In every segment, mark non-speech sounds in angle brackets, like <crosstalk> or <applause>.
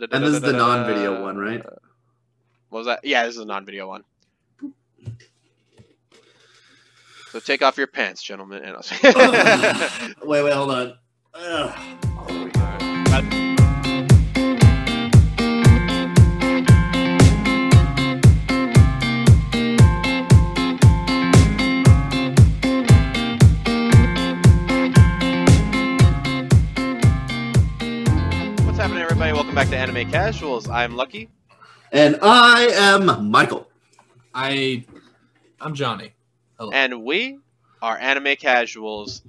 And this is the non-video one, right? What was that? Yeah, this is a non-video one. So take off your pants, gentlemen. And <laughs> <laughs> wait, wait, hold on. Ugh. Back to Anime Casuals. I'm Lucky. And I am Michael. I, I'm Johnny. Hello. and we are anime casuals.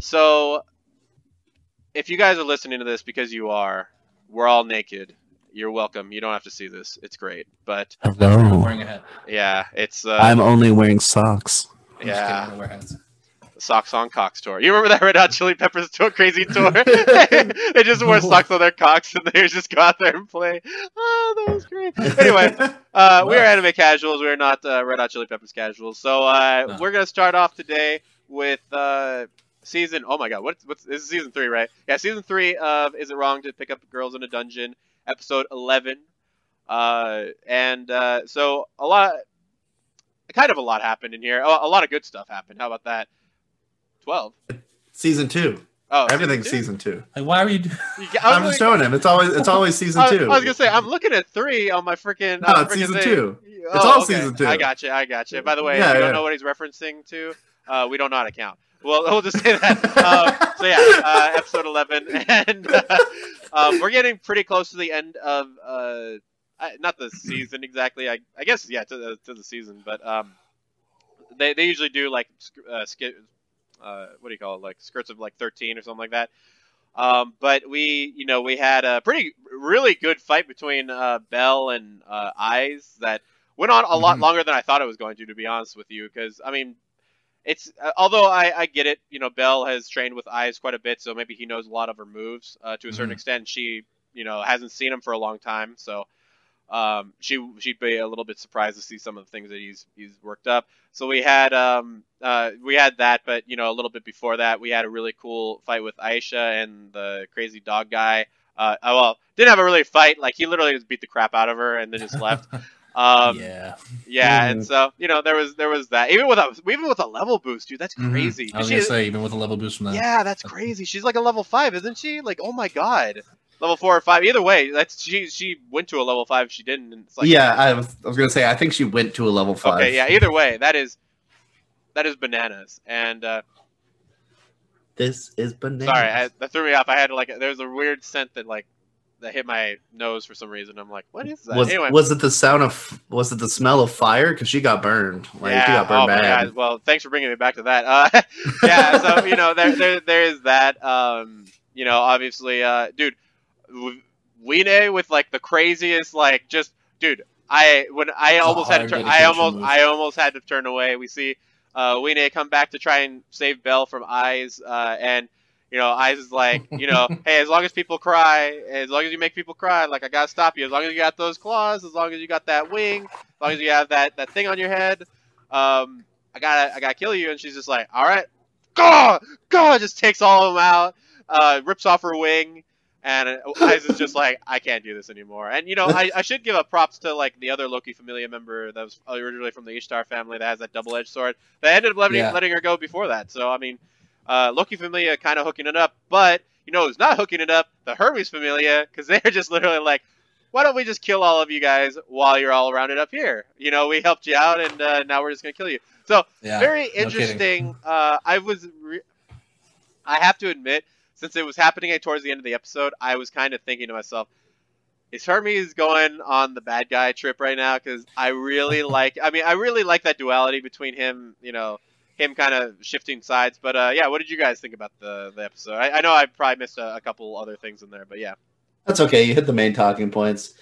So, if you guys are listening to this because you are, we're all naked. You're welcome. You don't have to see this. It's great, but I'm Hello. wearing a hat. yeah, it's uh, I'm only wearing socks. I'm just kidding, I yeah, wear hats. Socks on cocks tour. You remember that Red Hot Chili Peppers tour, crazy tour? <laughs> <laughs> they just wore socks on their cocks and they just go out there and play. Oh, that was great. Anyway, <laughs> Uh, we are anime casuals. We are not uh, Red Hot Chili Peppers casuals. So uh, No. we're gonna start off today with uh, season. Oh my god, what's what's this is season three, right? Yeah, season three of Is It Wrong to Pick Up Girls in a Dungeon, episode eleven. Uh, and uh, so a lot, kind of a lot happened in here. Oh, a lot of good stuff happened. How about that? Twelve. season two. Oh, Everything's season. season two. Like, why are you? two? You- <laughs> I was I'm just showing him. It's always it's <laughs> always season I, two. I was gonna say I'm looking at three on my freaking. No, uh, it's frickin' season thing. two. Oh, all okay. season two. I got you. I got you. By the way, Yeah, if you yeah. don't know what he's referencing to, uh, we don't know how to count. Well, <laughs> we'll just say that. um, so yeah, uh, episode eleven, and uh, um, we're getting pretty close to the end of uh, not the season exactly. I, I guess yeah, to the to the season, but um, they they usually do like sc- uh, sk- uh, what do you call it, like skirts of like thirteen or something like that. Um, but we, you know, we had a pretty, really good fight between uh, Bell and uh, Aiz that went on a lot Mhm. longer than I thought it was going to. To be honest with you, because I mean, it's uh, although I, I get it, you know, Bell has trained with Aiz quite a bit, so maybe he knows a lot of her moves uh, to a certain Mhm. extent. She, you know, hasn't seen him for a long time, so um, she she'd be a little bit surprised to see some of the things that he's he's worked up. So we had um uh we had that, but you know a little bit before that we had a really cool fight with Aisha and the crazy dog guy. Uh, uh, well, didn't have a really fight. Like he literally just beat the crap out of her and then just left. <laughs> Um, yeah, yeah. and so you know there was there was that. Even with a even with a level boost, dude, that's Mhm. crazy. I was She- gonna say even with a level boost from that. yeah, that's crazy. She's like a level five, isn't she? Like, oh my god, level four or five. Either way, that's she. She went to a level five. She didn't. And it's like, yeah, I was, I was gonna say I think she went to a level five. Okay, yeah. Either way, that is that is bananas. And uh, This is bananas. sorry, I, that threw me off. I had like there was a weird scent that like that hit my nose for some reason. I'm like, what is that? was anyway, was it the sound of was it the smell of fire? Because she got burned. Like she yeah. got burned oh my bad. god. Well, thanks for bringing me back to that. Uh, <laughs> yeah. So you know, there there there is that. Um, you know, obviously, uh, dude, Wine with like the craziest, like just, dude. I when I almost had to turn, I almost. I almost had to turn away. We see uh, Wine come back to try and save Bell from Aiz, uh, and you know Aiz is like, <laughs> you know, hey, as long as people cry, as long as you make people cry, like I gotta stop you. As long as you got those claws, as long as you got that wing, as long as you have that that thing on your head, um, I gotta I gotta kill you. And she's just like, all right, go, go, just takes all of them out, uh, rips off her wing. And Aiz is just like, I can't do this anymore. And you know, I, I should give up props to like the other Loki Familia member that was originally from the Ishtar family that has that double-edged sword. They ended up letting, Yeah. letting her go before that. So I mean, uh, Loki Familia kind of hooking it up, but you know who's not hooking it up? The Hermes Familia, because they're just literally like, why don't we just kill all of you guys while you're all rounded up here? You know, we helped you out, and uh, now we're just gonna kill you. So Yeah. very interesting. uh, I was, re- I have to admit, since it was happening towards the end of the episode, I was kind of thinking to myself, is Hermes going on the bad guy trip right now? Because I really <laughs> like, I mean, I really like that duality between him, you know, him kind of shifting sides. But uh, yeah, what did you guys think about the the episode? I, I know I probably missed a, a couple other things in there, but yeah. That's okay. You hit the main talking points.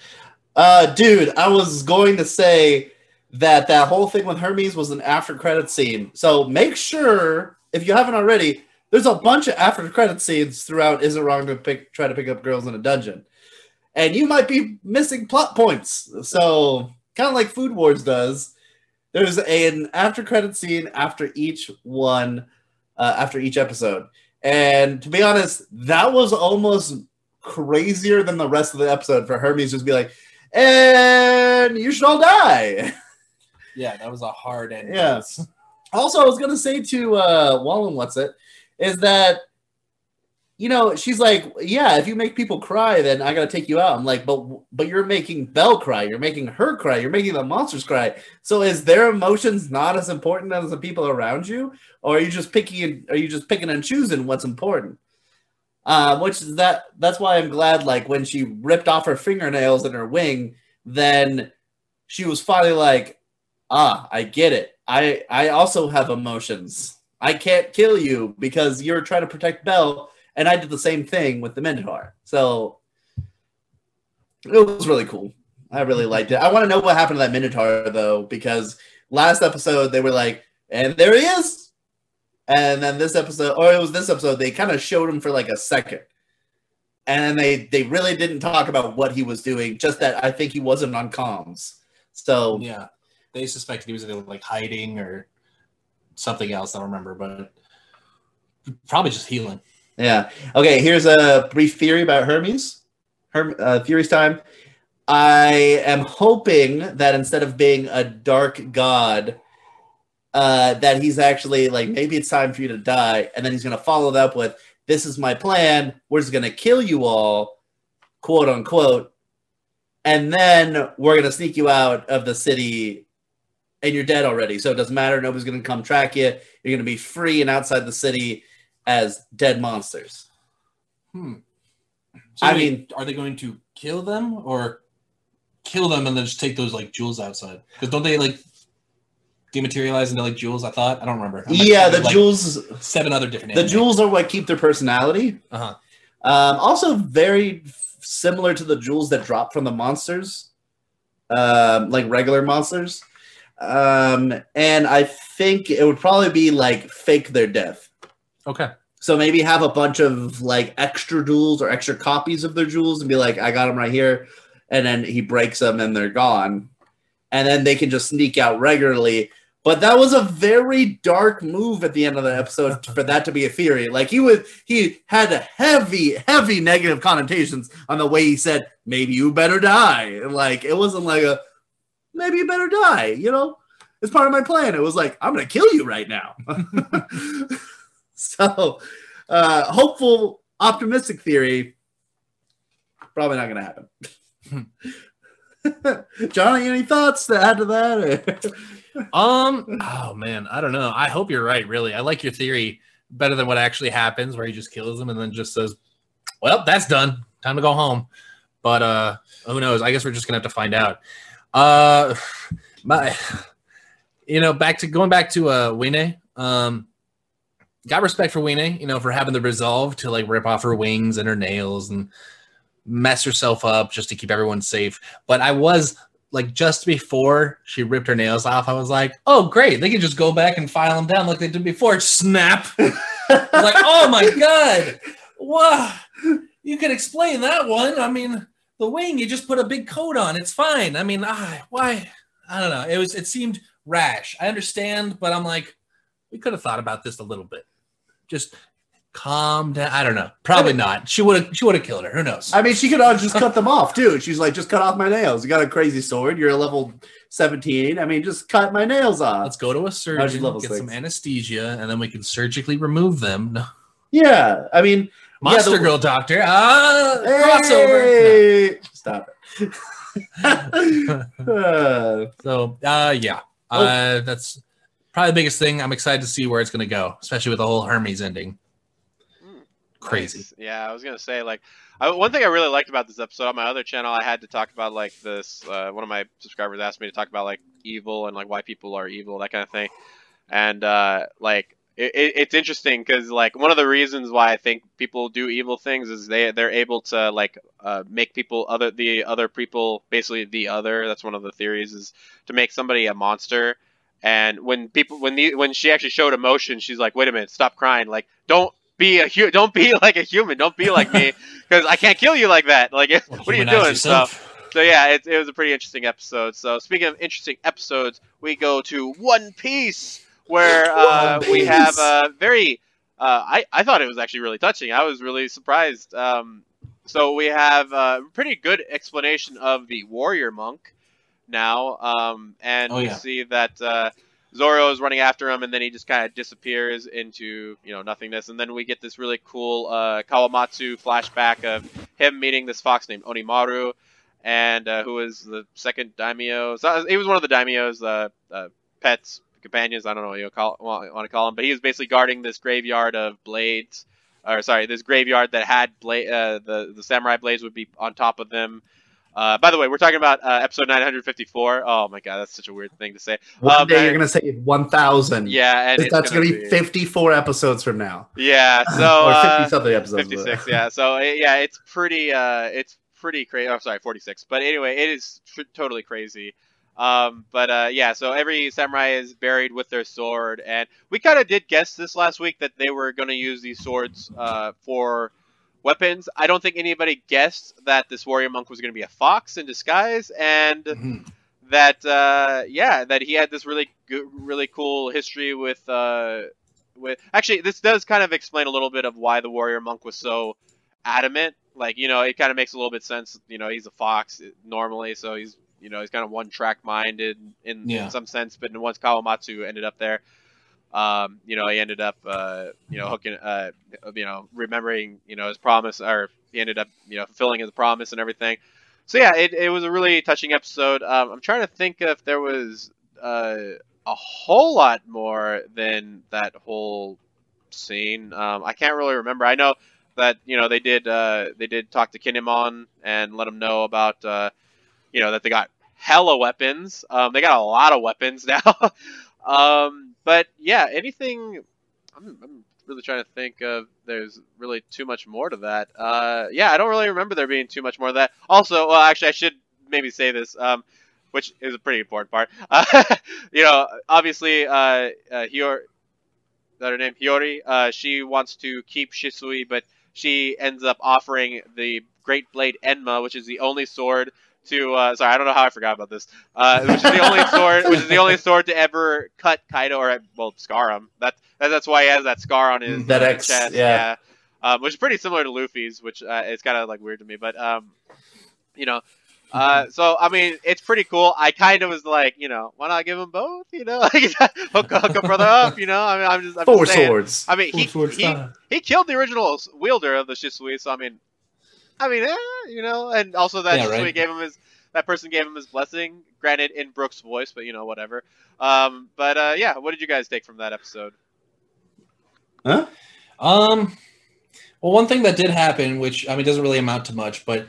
Uh, dude, I was going to say that that whole thing with Hermes was an after credit scene. So make sure if you haven't already, there's a bunch of after credit scenes throughout. Is it wrong to pick try to pick up girls in a dungeon? And you might be missing plot points. So kind of like Food Wars does. There's an after credit scene after each one, uh, after each episode. And to be honest, that was almost crazier than the rest of the episode for Hermes just be like, and you should all die. <laughs> Yeah, that was a hard end. Yeah. Also, I was gonna say to uh Wallen, what's it, is that you know, she's like, Yeah, if you make people cry, then I gotta take you out. I'm like, but but you're making Bell cry, you're making her cry, you're making the monsters cry. So is their emotions not as important as the people around you? Or are you just picking are you just picking and choosing what's important? Um, which is that that's why I'm glad like when she ripped off her fingernails and her wing, then she was finally like, ah, I get it. I I also have emotions. I can't kill you because you're trying to protect Bell. and I did the same thing with the Minotaur. So it was really cool. I really liked it. I want to know what happened to that Minotaur though, because last episode they were like, and there he is. And then this episode, or it was this episode, they kind of showed him for like a second. And they they really didn't talk about what he was doing, just that I think he wasn't on comms. So Yeah, they suspected he was either like hiding or something else. I don't remember, but probably just healing. Yeah. Okay. Here's a brief theory about Hermes. Herm, uh, theories time. I am hoping that instead of being a dark god, uh, that he's actually like maybe it's time for you to die, and then he's gonna follow it up with, "This is my plan. We're just gonna kill you all, quote unquote, and then we're gonna sneak you out of the city, and you're dead already. So it doesn't matter. Nobody's gonna come track you. You're gonna be free and outside the city." as dead monsters. Hmm. So I wait, mean- are they going to kill them or kill them and then just take those like jewels outside? Because don't they like dematerialize into like jewels? I thought I don't remember. I'm, like, yeah, the like, jewels. seven other different. The anime. jewels are what keep their personality. Uh-huh. Um, also, very f- similar to the jewels that drop from the monsters, um, like regular monsters. Um, and I think it would probably be like fake their death. Okay. So maybe have a bunch of like extra jewels or extra copies of their jewels and be like, I got them right here. And then he breaks them and they're gone. And then they can just sneak out regularly. But that was a very dark move at the end of the episode <laughs> for that to be a theory. Like he was, he had a heavy, heavy negative connotations on the way he said, maybe you better die. Like it wasn't like a, maybe you better die, you know? It's part of my plan. It was like, I'm going to kill you right now. <laughs> so, uh, hopeful, optimistic theory. Probably not going to happen. <laughs> Johnny, any thoughts to add to that? Um. Oh man, I don't know. I hope you're right. Really, I like your theory better than what actually happens, where he just kills them and then just says, "Well, that's done. Time to go home." But uh, who knows? I guess we're just gonna have to find out. Uh, my, you know, back to going back to uh, Wine. Um, got respect for Wine. You know, for having the resolve to like rip off her wings and her nails and mess herself up just to keep everyone safe. But I was like just before she ripped her nails off, I was like, "Oh, great! They can just go back and file them down like they did before." Snap! <laughs> Like, "Oh my god! Wow! You could explain that one. I mean, the wing you just put a big coat on. It's fine. I mean, ah, why? I don't know. It was. It seemed rash. I understand, but I'm like, we could have thought about this a little bit. Just calm down. I don't know. Probably not. She would have. She would have killed her. Who knows? I mean, she could have <laughs> just cut them off too. She's like, just cut off my nails. You got a crazy sword. You're a level 17. I mean, just cut my nails off. Let's go to a surgeon, get six. some anesthesia, and then we can surgically remove them. No. yeah, I mean, Monster yeah, the- Girl Doctor. Ah, crossover. Hey! Stop it. Uh, <laughs> So, uh, yeah, Oh. uh, that's probably the biggest thing. I'm excited to see where it's going to go, especially with the whole Hermes ending. Mm, Crazy. nice. Yeah, I was gonna say like I, one thing I really liked about this episode on my other channel, I had to talk about like this. Uh, one of my subscribers asked me to talk about like evil and like why people are evil, that kind of thing. And uh, like it, it, it's interesting because like one of the reasons why I think people do evil things is they they're able to like uh, make people other the other people basically the other. That's one of the theories is to make somebody a monster. And when people when the when she actually showed emotion, she's like, "Wait a minute, stop crying! Like, don't be a hu- don't be <laughs> like a human, don't be like me, <laughs> because I can't kill you like that. Like, <laughs> what are you doing?" So, so yeah, it, it was a pretty interesting episode. So speaking of interesting episodes, we go to One Piece, where <laughs> uh, we have a very. Uh, I I thought it was actually really touching. I was really surprised. Um, so we have a pretty good explanation of the warrior monk now, um, and Oh, we see that uh, Zoro is running after him, and then he just kind of disappears into you know nothingness, and then we get this really cool uh, Kawamatsu flashback of him meeting this fox named Onimaru, and uh, who is the second daimyo. So he was one of the daimyo's uh, uh, pets, companions. I don't know what you call want to call him, but he was basically guarding this graveyard of blades, or sorry, this graveyard that had uh, the the samurai blades would be on top of them. Uh, by the way, we're talking about uh, episode 954. Oh my god, that's such a weird thing to say. One Um, day and- you're gonna say 1,000. Yeah, and that's gonna, gonna, be 54 episodes from now, Yeah, <laughs> so or 50 uh, something episodes. 56 yeah so uh, yeah it's pretty uh it's pretty crazy oh sorry 46 but anyway it is tr- totally crazy um but uh yeah so every samurai is buried with their sword and we kind of did guess this last week that they were going to use these swords uh for weapons i don't think anybody guessed that this warrior monk was going to be a fox in disguise and Mhm. that uh, yeah, that he had this really good, really cool history with uh, with actually this does kind of explain a little bit of why the warrior monk was so adamant. Like you know, it kind of makes a little bit sense. You know, he's a fox normally, so he's you know he's kind of one track minded in, Yeah. in some sense. But once Kawamatsu ended up there, um, you know, he ended up uh, you know hooking uh, you know remembering you know his promise, or he ended up you know fulfilling his promise and everything. So yeah, it, it was a really touching episode. Um, I'm trying to think if there was uh, a whole lot more than that whole scene. Um, I can't really remember. I know that you know they did uh, they did talk to Kinemon and let him know about uh, you know that they got hella weapons. Um, they got a lot of weapons <laughs> now. um, but yeah, anything. I'm, I'm really trying to think of. There's really too much more to that. Uh, yeah, I don't really remember there being too much more of that. Also, well, actually, I should maybe say this. Um, which is a pretty important part. Uh, <laughs> you know, obviously, uh, uh, Hiyori, that her name? Hiyori, uh, she wants to keep Shisui, but she ends up offering the Great Blade Enma, which is the only sword to. Uh, sorry, I don't know how I forgot about this. Uh, which is the only <laughs> sword, which is the only sword to ever cut Kaido or well scar him. That, that that's why he has that scar on his That uh, X, chest. yeah. Um, which is pretty similar to Luffy's, which uh, is kind of like weird to me, but um, you know. Uh, so I mean, it's pretty cool. I kind of was like, you know, why not give them both? You know, <laughs> <laughs> hook, hook a brother up. You know, I mean, I'm just I'm Four just saying. swords. I mean, he, Four swords he, he killed the original wielder of the Shisui, so I mean, I mean, eh, you know, and also that Yeah, Shisui right. gave him his that person gave him his blessing, granted in Brook's voice, but you know, whatever. Um, but uh, yeah, what did you guys take from that episode? Huh? Um, well, one thing that did happen, which I mean doesn't really amount to much, but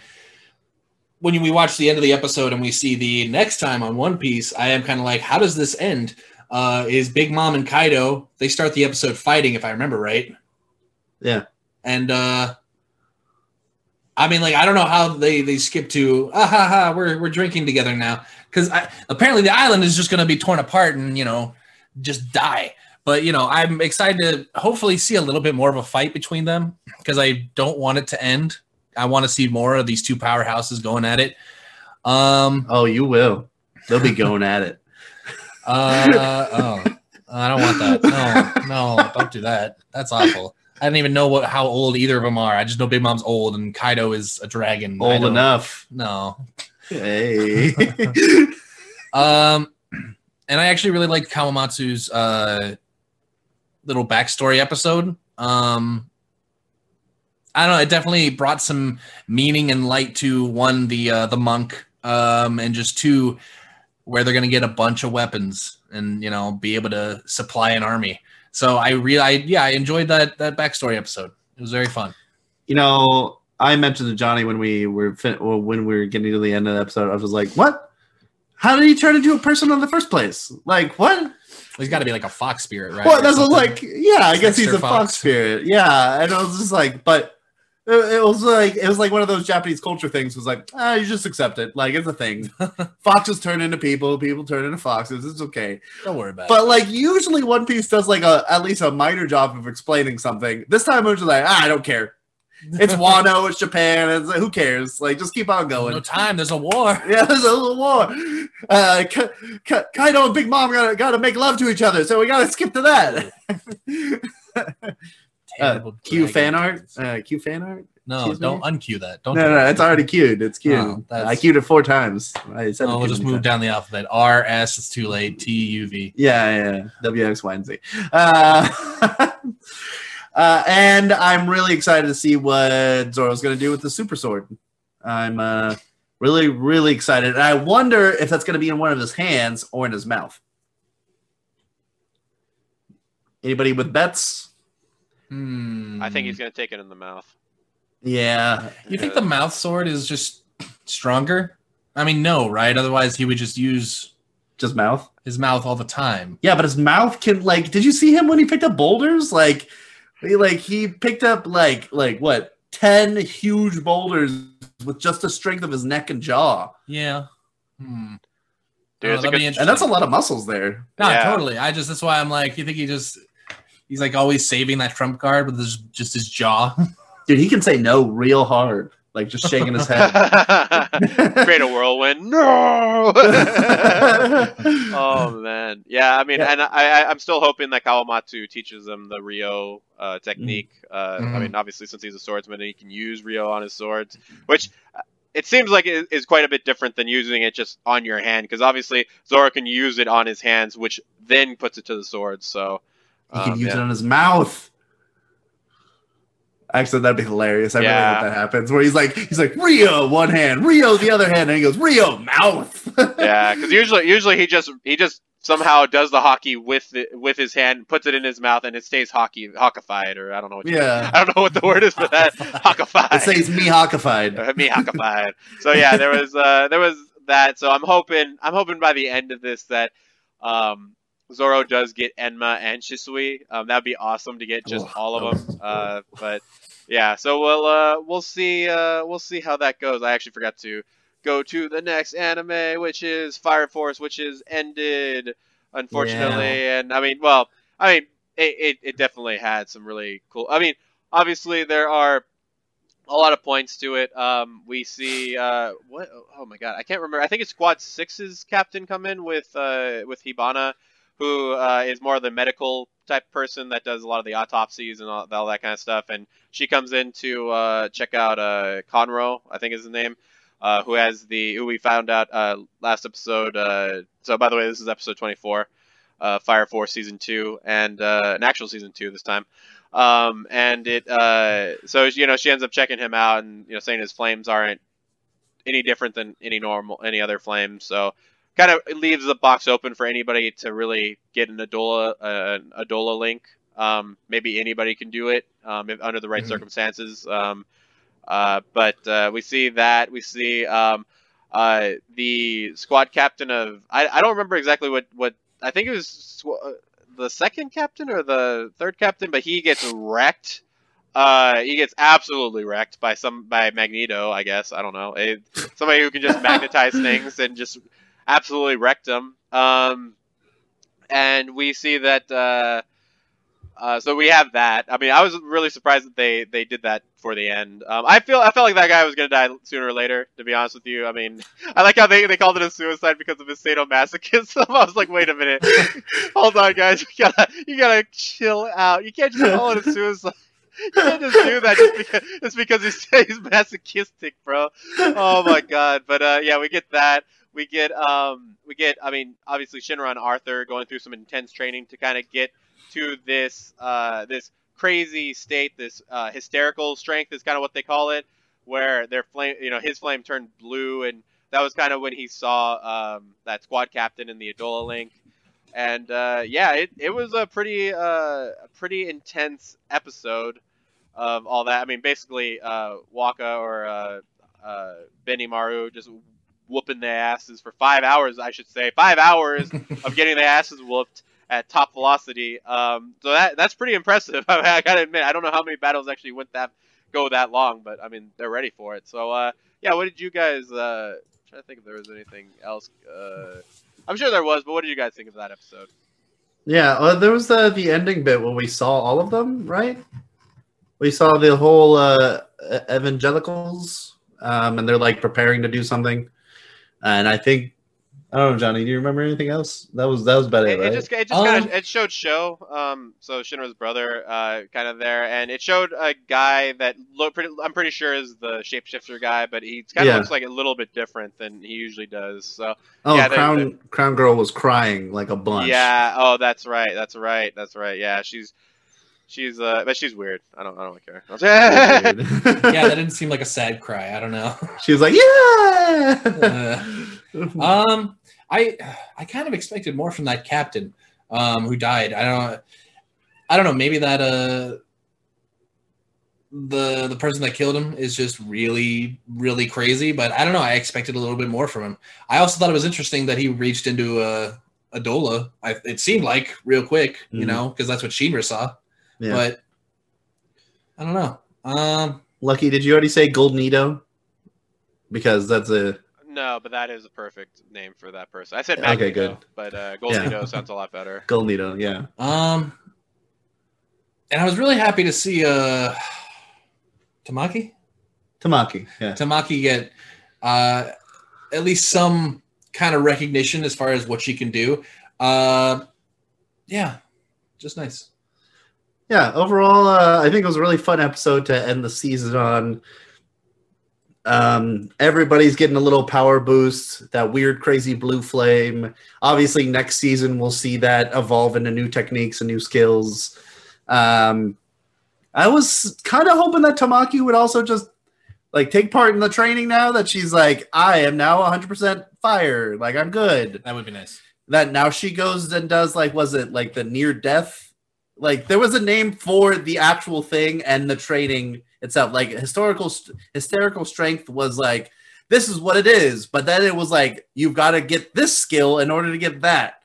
when we watch the end of the episode and we see the next time on One Piece, I am kind of like, how does this end? Uh, is Big Mom and Kaido? They start the episode fighting, if I remember right. Yeah. And uh, I mean, like, I don't know how they they skip to ah ha ha, we're we're drinking together now because apparently the island is just going to be torn apart and you know just die. But you know, I'm excited to hopefully see a little bit more of a fight between them because I don't want it to end. I want to see more of these two powerhouses going at it. Um, Oh, you will. They'll be going at it. uh, oh, I don't want that. No, no, don't do that. That's awful. I don't even know what how old either of them are. I just know Big Mom's old and Kaido is a dragon. Old enough. No. Hey. <laughs> Um, and I actually really liked Kawamatsu's uh, little backstory episode. Um, I don't know. It definitely brought some meaning and light to one the uh, the monk, um, and just two where they're gonna get a bunch of weapons and you know be able to supply an army. So I really, I, yeah, I enjoyed that that backstory episode. It was very fun. you know, I mentioned to Johnny when we were fin- or when we were getting to the end of the episode, I was like, "What? How did he turn into a person in the first place? Like, what? He's got to be like a fox spirit, right? Well, that's like, yeah, I guess he's a fox. fox. spirit. Yeah, and I was just like, but it, it was like it was like one of those Japanese culture things. Was like, ah, you just accept it. Like it's a thing. <laughs> Foxes turn into people. People turn into foxes. It's okay. Don't worry about it. But like usually, One Piece does like a at least a minor job of explaining something. This time, I was just like, ah, I don't care. It's <laughs> Wano. It's Japan. It's like who cares? Like, just keep on going. no time. There's a war. <laughs> Yeah, there's a little war. Uh, Ka- Ka- Kaido and Big Mom gotta, gotta make love to each other, so we gotta skip to that. Uh, terrible Q fan art. Uh, Q fan art. No, excuse don't me? uncue that. Don't. No, do no, that. it's already queued. It's queued. Oh, I queued it four times. I said Oh, we'll just move down the alphabet. R S. It's too late. T U V. Yeah, yeah. W X Y and Z. Uh, <laughs> uh, and I'm really excited to see what Zoro's going to do with the super sword. I'm uh, really, really excited. And I wonder if that's going to be in one of his hands or in his mouth. Anybody with bets? Hmm. I think he's gonna take it in the mouth. Yeah. You think the mouth sword is just stronger? I mean, no, right? Otherwise, he would just use Just mouth? his mouth all the time. Yeah, but his mouth can like. Did you see him when he picked up boulders? Like, he, like he picked up like like what ten huge boulders with just the strength of his neck and jaw, Yeah. Hmm. Dude, Oh, a that'd good- be and that's a lot of muscles there. No, Yeah. totally. I just that's why I'm like, you think he just he's like always saving that trump card with his just his jaw. <laughs> Dude, he can say no real hard, like just shaking his head. <laughs> Create a whirlwind. No. <laughs> oh man, yeah. I mean, Yeah. and I, I, I'm still hoping that Kawamatsu teaches him the Ryuo uh, technique. Uh, I Mhm. mean, obviously, since he's a swordsman, he can use Ryuo on his swords, which uh, it seems like it is quite a bit different than using it just on your hand. Because obviously, Zoro can use it on his hands, which then puts it to the sword. So He can um, use yeah. it on his mouth. Actually, that'd be hilarious. I really Yeah. hope that happens. Where he's like, he's like Ryuo one hand, Ryuo the other hand, and he goes Ryuo mouth. <laughs> yeah, because usually, usually he just he just somehow does the haki with the, with his hand, puts it in his mouth, and it stays haki hawkified, or I don't know. What you- yeah. <laughs> I don't know what the word is for that. <laughs> Hawkified. It says me hawkified. Uh, me hawkified. So yeah, there was uh, there was that. So I'm hoping I'm hoping by the end of this that um, Zoro does get Enma and Shisui. Um, that'd be awesome to get just Oh, all of them. Uh, but yeah, so we'll uh, we'll see uh, we'll see how that goes. I actually forgot to go to the next anime, which is Fire Force, which is ended unfortunately. And I mean, well, I mean, it, it, it definitely had some really cool. I mean, obviously there are a lot of points to it. Um, we see uh, what? Oh my god, I can't remember. I think it's Squad Six's captain come in with uh, with Hibana, who uh, is more of the medical type person that does a lot of the autopsies and all, all that kind of stuff. And she comes in to uh, check out uh, Konro, I think is his name. Uh, who has the who we found out uh, last episode. Uh, so by the way, this is episode 24, uh, Fire Force season two, and an actual season two this time. Um, and it so you know she ends up checking him out and you know saying his flames aren't any different than any normal any other flame. So kind of leaves the box open for anybody to really get an Adolla uh, an Adolla link. Um, maybe anybody can do it um, if, under the right Mhm. circumstances. Um, uh, but uh, we see that we see um, uh, the squad captain of I, I don't remember exactly what what I think it was sw- uh, the second captain or the third captain, but he gets wrecked. Uh, he gets absolutely wrecked by some by Magneto, I guess. I don't know. It, somebody who can just <laughs> magnetize things and just absolutely wrecked him. Um, and we see that. Uh, uh, so we have that. I mean, I was really surprised that they, they did that for the end. Um, I feel I felt like that guy was gonna die sooner or later. To be honest with you, I mean, I like how they, they called it a suicide because of his sadomasochism. <laughs> I was like, wait a minute, <laughs> hold on, guys, you gotta you gotta chill out. You can't just call it a suicide. You can't just do that just because just because he's, <laughs> he's masochistic, bro. Oh my god! But uh, yeah, we get that. We get um, we get. I mean, obviously Shinra and Arthur going through some intense training to kind of get to this uh, this crazy state, this uh, hysterical strength is kind of what they call it, where their flame, you know, his flame turned blue, and that was kind of when he saw um, that squad captain in the Adolla link, and uh, yeah, it, it was a pretty uh, pretty intense episode of all that. I mean, basically, uh, Waka or uh, uh, Benimaru just whooping their asses for five hours, I should say, five hours of <laughs> getting their asses whooped at top velocity. Um, so that that's pretty impressive. <laughs> I, mean, I gotta admit, I don't know how many battles actually went that go that long, but I mean they're ready for it. So uh, yeah, what did you guys? Uh, I'm trying to think if there was anything else. Uh, I'm sure there was, but what did you guys think of that episode? Yeah, uh, there was the the ending bit where we saw all of them, right? We saw the whole uh, evangelicals, um, and they're like preparing to do something, and I think I don't know, Johnny. Do you remember anything else? That was that was about it, It, right? it just it just kind Um, of it showed show um so Shinra's brother uh kind of there and it showed a guy that look pretty I'm pretty sure is the shapeshifter guy but he kind of Yeah. looks like a little bit different than he usually does so oh, yeah, they- Crown Crown Girl was crying like a bunch. yeah oh that's right that's right that's right yeah she's she's uh but she's weird I don't I don't care <laughs> yeah, that didn't seem like a sad cry. I don't know. she was like, yeah. Um, I I kind of expected more from that captain, um, who died. I don't, I don't know. Maybe that uh, the the person that killed him is just really really crazy. But I don't know. I expected a little bit more from him. I also thought it was interesting that he reached into a a Dola. I, it seemed like real quick, you Mhm. know, because that's what Shinra saw. yeah. But I don't know. Um, Lucky, did you already say Goldnito? Because that's a no but that is a perfect name for that person I said Okay, good. but uh Goldito sounds a lot better <laughs> Goldito. Yeah. Um, and I was really happy to see uh, Tamaki Tamaki. Yeah. Tamaki get uh, at least some kind of recognition as far as what she can do. Uh, yeah, just nice. Yeah. Overall, uh, I think it was a really fun episode to end the season on. Um, everybody's getting a little power boost. That weird, crazy blue flame. Obviously, next season we'll see that evolve into new techniques and new skills. Um, I was kind of hoping that Tamaki would also just like take part in the training now that she's like, I am now 100% fire. Like, I'm good. That would be nice. That now she goes and does like, was it like the near death? Like, there was a name for the actual thing and the training itself. Like, historical, hysterical strength was like, this is what it is. But then it was like, you've got to get this skill in order to get that.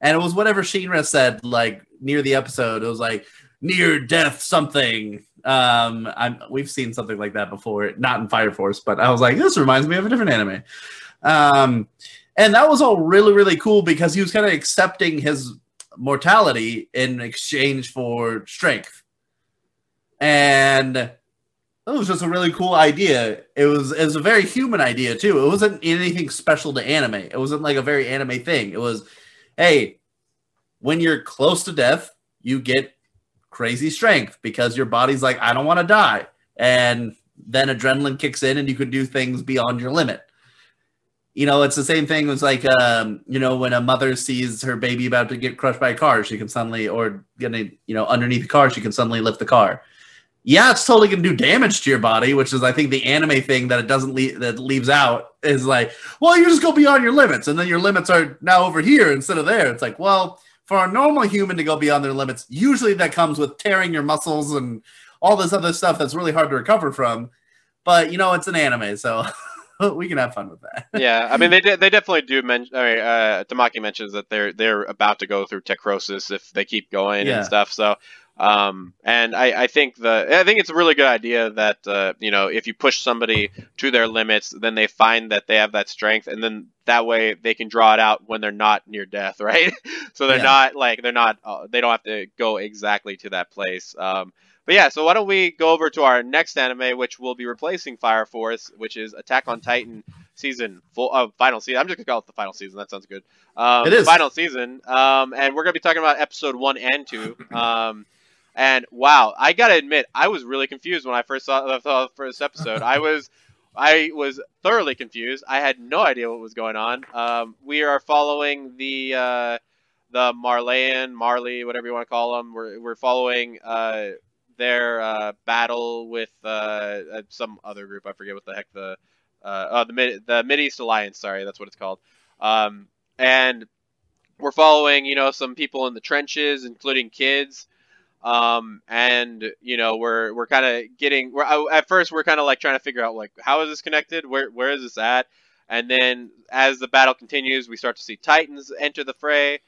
And it was whatever Shinra said, like near the episode. It was like near death something. Um, I'm, we've seen something like that before, not in Fire Force, but I was like, this reminds me of a different anime. Um, and that was all really, really cool because he was kind of accepting his mortality in exchange for strength. And it was just a really cool idea. It was it was a very human idea too. It wasn't anything special to anime. It wasn't like a very anime thing. It was, hey, when you're close to death, you get crazy strength because your body's like, I don't want to die. And then adrenaline kicks in and you can do things beyond your limit. You know, it's the same thing as like, um, you know, when a mother sees her baby about to get crushed by a car, she can suddenly, or getting, you know, underneath the car, she can suddenly lift the car. Yeah, it's totally gonna do damage to your body, which is, I think, the anime thing that it doesn't leave that leaves out is like, well, you just go beyond your limits, and then your limits are now over here instead of there. It's like, well, for a normal human to go beyond their limits, usually that comes with tearing your muscles and all this other stuff that's really hard to recover from. But you know, it's an anime, so <laughs> we can have fun with that. yeah, I mean they de- they definitely do mention. I mean, uh, Tamaki mentions that they're they're about to go through techrosis if they keep going Yeah. and stuff. So, um, and I, I think the I think it's a really good idea that uh, you know if you push somebody to their limits, then they find that they have that strength, and then that way they can draw it out when they're not near death, <laughs> right? so they're Yeah. not like they're not uh, they don't have to go exactly to that place. Um, but yeah, so why don't we go over to our next anime, which will be replacing Fire Force, which is Attack on Titan season full uh, final season. I'm just gonna call it the final season. That sounds good. Um, It is. final season, um, and we're gonna be talking about episode one and two. Um, and wow, I gotta admit, I was really confused when I first saw, the first episode. I was, I was thoroughly confused. I had no idea what was going on. Um, we are following the uh, the Marleyan, Marley, whatever you want to call them. We're we're following uh, their uh, battle with uh, uh, some other group. I forget what the heck the uh, oh the Mid the Alliance. Sorry, that's what it's called. Um, and we're following you know some people in the trenches, including kids. Um, and you know we're we're kind of getting we're at first we're kind of like trying to figure out like how is this connected? Where where is this at? And then as the battle continues, we start to see Titans enter the fray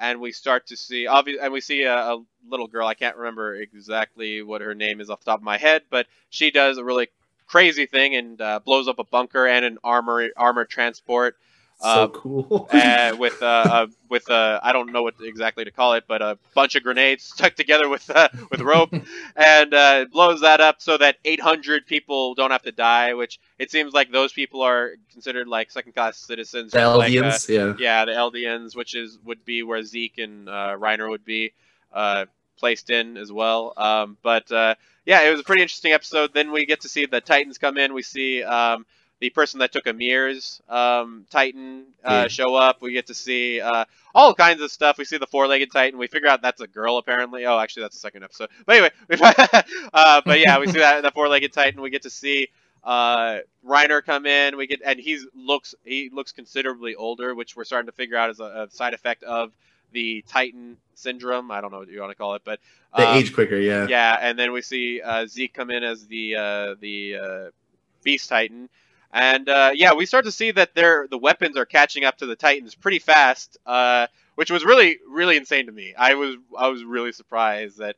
and we start to see obvious and we see a, a little girl i can't remember exactly what her name is off the top of my head but she does a really crazy thing and uh, blows up a bunker and an armor armor transport So Uh, cool. <laughs> uh, with uh, uh, with uh, I don't know what exactly to call it, but a bunch of grenades <laughs> stuck together with uh, with rope, <laughs> and uh, blows that up so that 800 people don't have to die. Which it seems like those people are considered like second class citizens. the like, uh, yeah. yeah, the Eldians, which is would be where Zeke and uh, Reiner would be uh, placed in as well. Um, but uh, yeah, it was a pretty interesting episode. Then we get to see the Titans come in. We see um, the person that took Ymir's um, Titan uh, show up. We get to see uh, all kinds of stuff. We see the four-legged Titan. We figure out that's a girl apparently. Oh, actually, that's the second episode. But anyway, <laughs> uh, but yeah, we see that the four-legged Titan. We get to see uh, Reiner come in. We get and he's looks he looks considerably older, which we're starting to figure out is a, a side effect of the Titan syndrome. I don't know what you want to call it, but They um, age quicker, yeah. yeah, and then we see uh, Zeke come in as the uh, the uh, Beast Titan, and uh, yeah, we start to see that their the weapons are catching up to the Titans pretty fast, uh, which was really really insane to me. I was I was really surprised that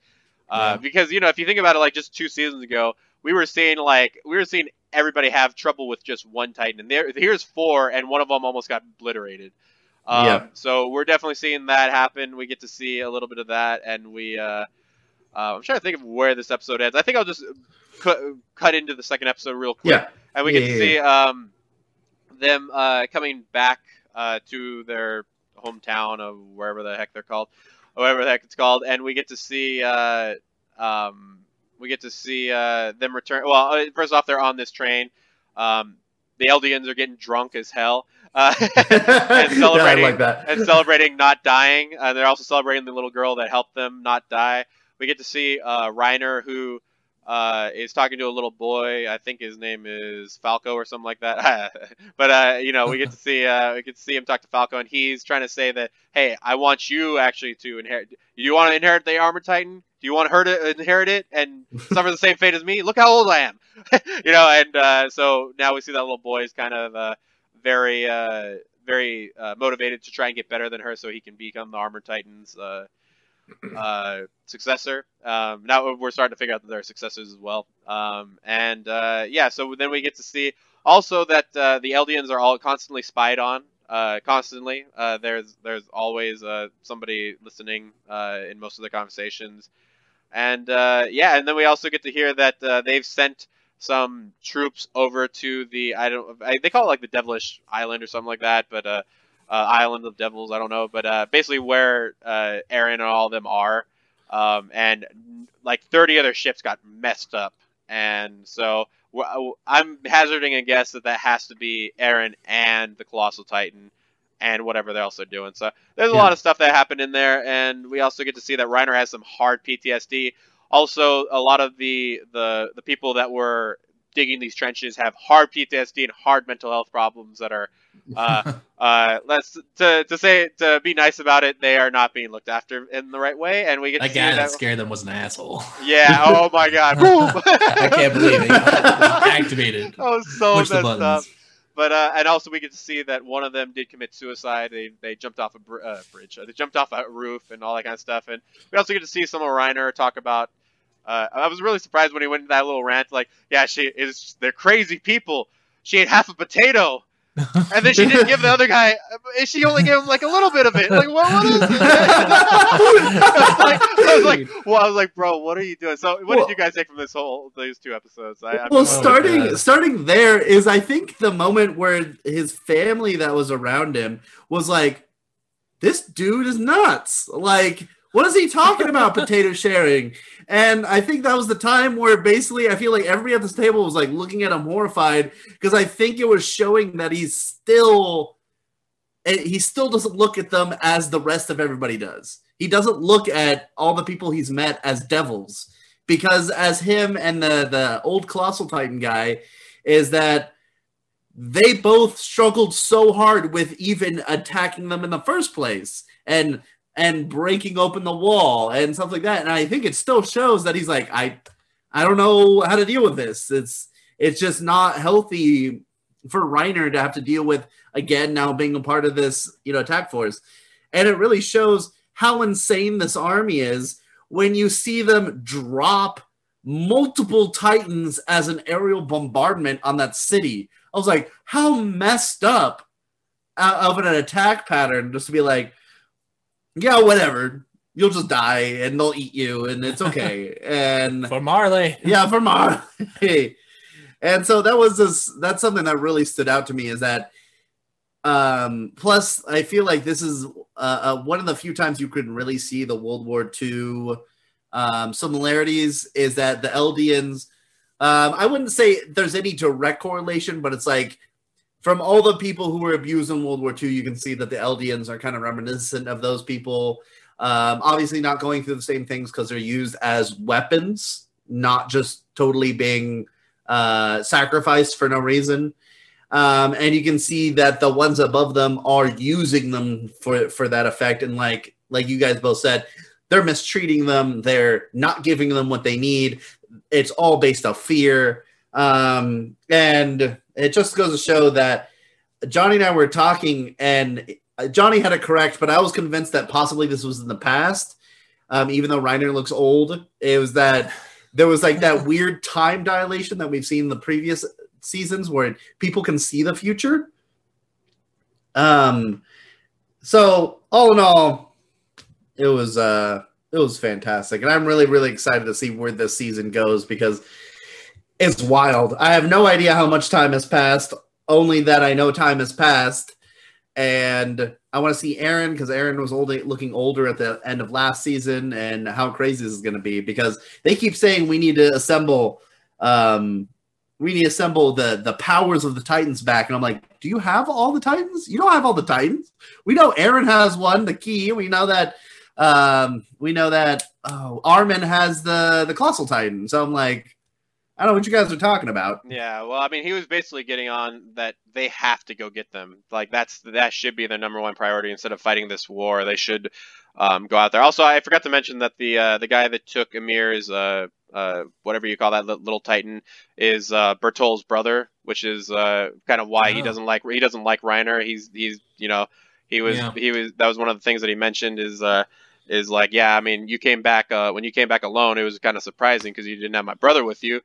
uh, Yeah. because you know if you think about it, like just two seasons ago, we were seeing like we were seeing everybody have trouble with just one Titan, and there here's four, and one of them almost got obliterated. Um, Yeah. So we're definitely seeing that happen. We get to see a little bit of that, and we. Uh, uh, I'm trying to think of where this episode ends. I think I'll just cut, cut into the second episode real quick, Yeah. And we Yeah, get to see um, them uh, coming back uh, to their hometown of wherever the heck they're called, whatever the heck it's called, and we get to see uh, um, we get to see uh, them return. Well, uh, first off, they're on this train. Um, the Eldians are getting drunk as hell. Uh, <laughs> and <laughs> celebrating- I like that. and celebrating not dying. Uh, they're also celebrating the little girl that helped them not die. We get to see uh, Reiner, who uh, is talking to a little boy. I think his name is Falco or something like that. <laughs> but uh, you know, we get to see uh, we get to see him talk to Falco, and he's trying to say that, hey, I want you actually to inherit. Do you want to inherit the armor titan? Do you want her to inherit it and <laughs> suffer the same fate as me? Look how old I am. <laughs> you know, and uh, so now we see that little boy is kind of uh, very uh, very uh, motivated to try and get better than her so he can become the armor titan's uh, uh, successor. Um, now we're starting to figure out that they're successors as well. Um, and uh, yeah so then we get to see also that uh, the eldians are all constantly spied on uh, constantly. Uh, there's there's always somebody listening in most of the conversations. And yeah and then we also get to hear that they've sent some troops over to the I don't I, they call it like the Devilish Island or something like that, but Island of Devils I don't know, but uh, basically where uh, Eren and all of them are, um, and like 30 other ships got messed up, and so I'm hazarding a guess that that has to be Eren and the Colossal Titan. And whatever else they're also doing, so there's a Yeah. lot of stuff that happened in there, and we also get to see that Reiner has some hard PTSD also a lot of the the the people that were digging these trenches have hard PTSD and hard mental health problems that are uh, <laughs> uh, let's to to say to be nice about it they are not being looked after in the right way and we get to That guy that that scared them was an asshole. yeah oh my god <laughs> I can't believe it. <laughs> Activated. Oh, so Push messed up but uh, and also we get to see that one of them did commit suicide. They they jumped off a br- uh, bridge. They jumped off a roof and all that kind of stuff. And we also get to see some of Reiner talk about. Uh, I was really surprised when he went into that little rant, like, "Yeah, she is. They're crazy people. She ate half a potato, and then she didn't give the other guy. She only gave him like a little bit of it. Like, what? What is it? <laughs> I was like, I was like, well, I was like, bro, what are you doing? So, what Well- did you guys take from this whole these two episodes? I, I'm well, starting God. starting there is, I think, the moment where his family that was around him was like, "This dude is nuts! Like, what is he talking about? potato sharing?" And I think that was the time where basically I feel like everybody at this table was like looking at him horrified because I think it was showing that he's still, eh, he still doesn't look at them as the rest of everybody does. He doesn't look at all the people he's met as devils because as him and the the old colossal titan guy is that they both struggled so hard with even attacking them in the first place and and breaking open the wall and stuff like that. And i think it still shows that he's like i i don't know how to deal with this. It's it's just not healthy for reiner to have to deal with again now being a part of this you know attack force. And it really shows how insane this army is when you see them drop multiple titans as an aerial bombardment on that city. I was like, how messed up uh, of an attack pattern just to be like, yeah, whatever. You'll just die and they'll eat you and it's <laughs> okay. and For Marley. yeah, for Marley. <laughs> and so that was this that's something that really stood out to me is that um plus I feel like this is uh, uh, one of the few times you could really see the World War II um, similarities is that the Eldians um, I wouldn't say there's any direct correlation, but it's like from all the people who were abused in World War II, you can see that the Eldians are kind of reminiscent of those people. Um, obviously, not going through the same things because they're used as weapons, not just totally being uh, sacrificed for no reason. Um, and you can see that the ones above them are using them for for that effect. And like like you guys both said, they're mistreating them. They're not giving them what they need. It's all based off fear. Um, and it just goes to show that Johnny and I were talking, and Johnny had it correct, but I was convinced that possibly this was in the past. Um, even though Reiner looks old, it was that there was like that weird time dilation that we've seen in the previous seasons where people can see the future. Um, so all in all, it was uh it was fantastic, and I'm really really excited to see where this season goes because it's wild. I have no idea how much time has passed. Only that I know time has passed, and I want to see Eren because Eren was old, looking older at the end of last season, and how crazy this is going to be because they keep saying we need to assemble, um, we need to assemble the the powers of the Titans back, and I'm like, do you have all the Titans? You don't have all the Titans. We know Eren has one, the key. We know that, um, we know that oh, Armin has the the Colossal Titan. So I'm like, I don't know what you guys are talking about. Yeah, well, I mean, he was basically getting on that they have to go get them. Like that's that should be their number one priority instead of fighting this war. They should um, go out there. Also, I forgot to mention that the uh, the guy that took Ymir's uh, uh, whatever you call that little Titan is uh, Bertolt's brother, which is uh, kind of why he Oh. doesn't like he doesn't like Reiner. He's he's you know he was Yeah. he was that was one of the things that he mentioned is. Uh, is like, yeah, I mean, you came back uh, when you came back alone. It was kind of surprising because you didn't have my brother with you,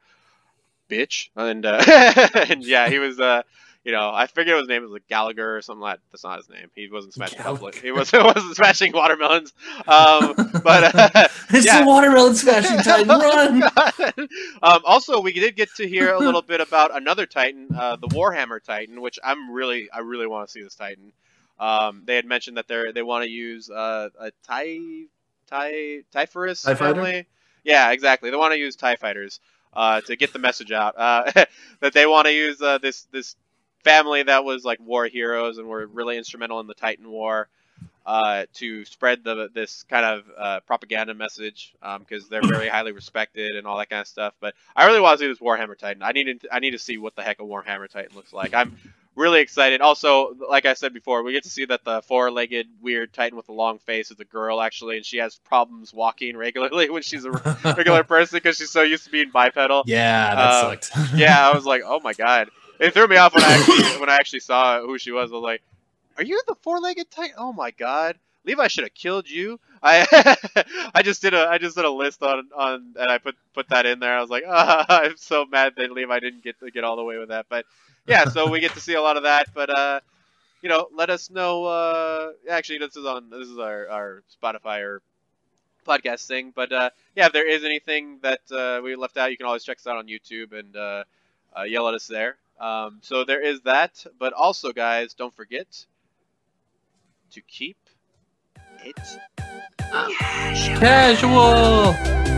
bitch. And uh, <laughs> and yeah, he was. Uh, you know, I forget his name was like Gallagher or something like. That's not his name. He wasn't smashing public. He was <laughs> wasn't smashing watermelons. Um, but uh, <laughs> It's Yeah. the watermelon smashing Titan. Run! um, also, we did get to hear a little bit about another Titan, uh, the Warhammer Titan, which I'm really, I really want to see this Titan. Um, they had mentioned that they they want to use uh, a Tie Tie Typhorus family. Yeah, exactly. They want to use Tie fighters uh, to get the message out uh, <laughs> that they want to use uh, this this family that was like war heroes and were really instrumental in the Titan War uh, to spread the this kind of uh, propaganda message because they're very <clears throat> highly respected and all that kind of stuff. But I really want to see this Warhammer Titan. I need to, I need to see what the heck a Warhammer Titan looks like. I'm really excited. Also, like I said before, we get to see that the four-legged weird Titan with a long face is a girl actually, and she has problems walking regularly <laughs> when she's a regular <laughs> person because she's so used to being bipedal Yeah, that Uh, sucked. <laughs> yeah, I was like, oh my god. It threw me off when I actually when I actually saw who she was. I was like, are you the four-legged titan? Oh my god. Levi should have killed you. I <laughs> I just did a I just did a list on on and I put put that in there. I was like, <laughs> ah, I'm so mad that Levi didn't get to get all the way with that. But yeah, so we get to see a lot of that. But uh, you know, let us know. Uh, actually, this is on this is our our Spotify or podcast thing. But uh, yeah, if there is anything that uh, we left out, you can always check us out on YouTube and uh, uh, yell at us there. Um, so there is that. But also, guys, don't forget to keep it Casual.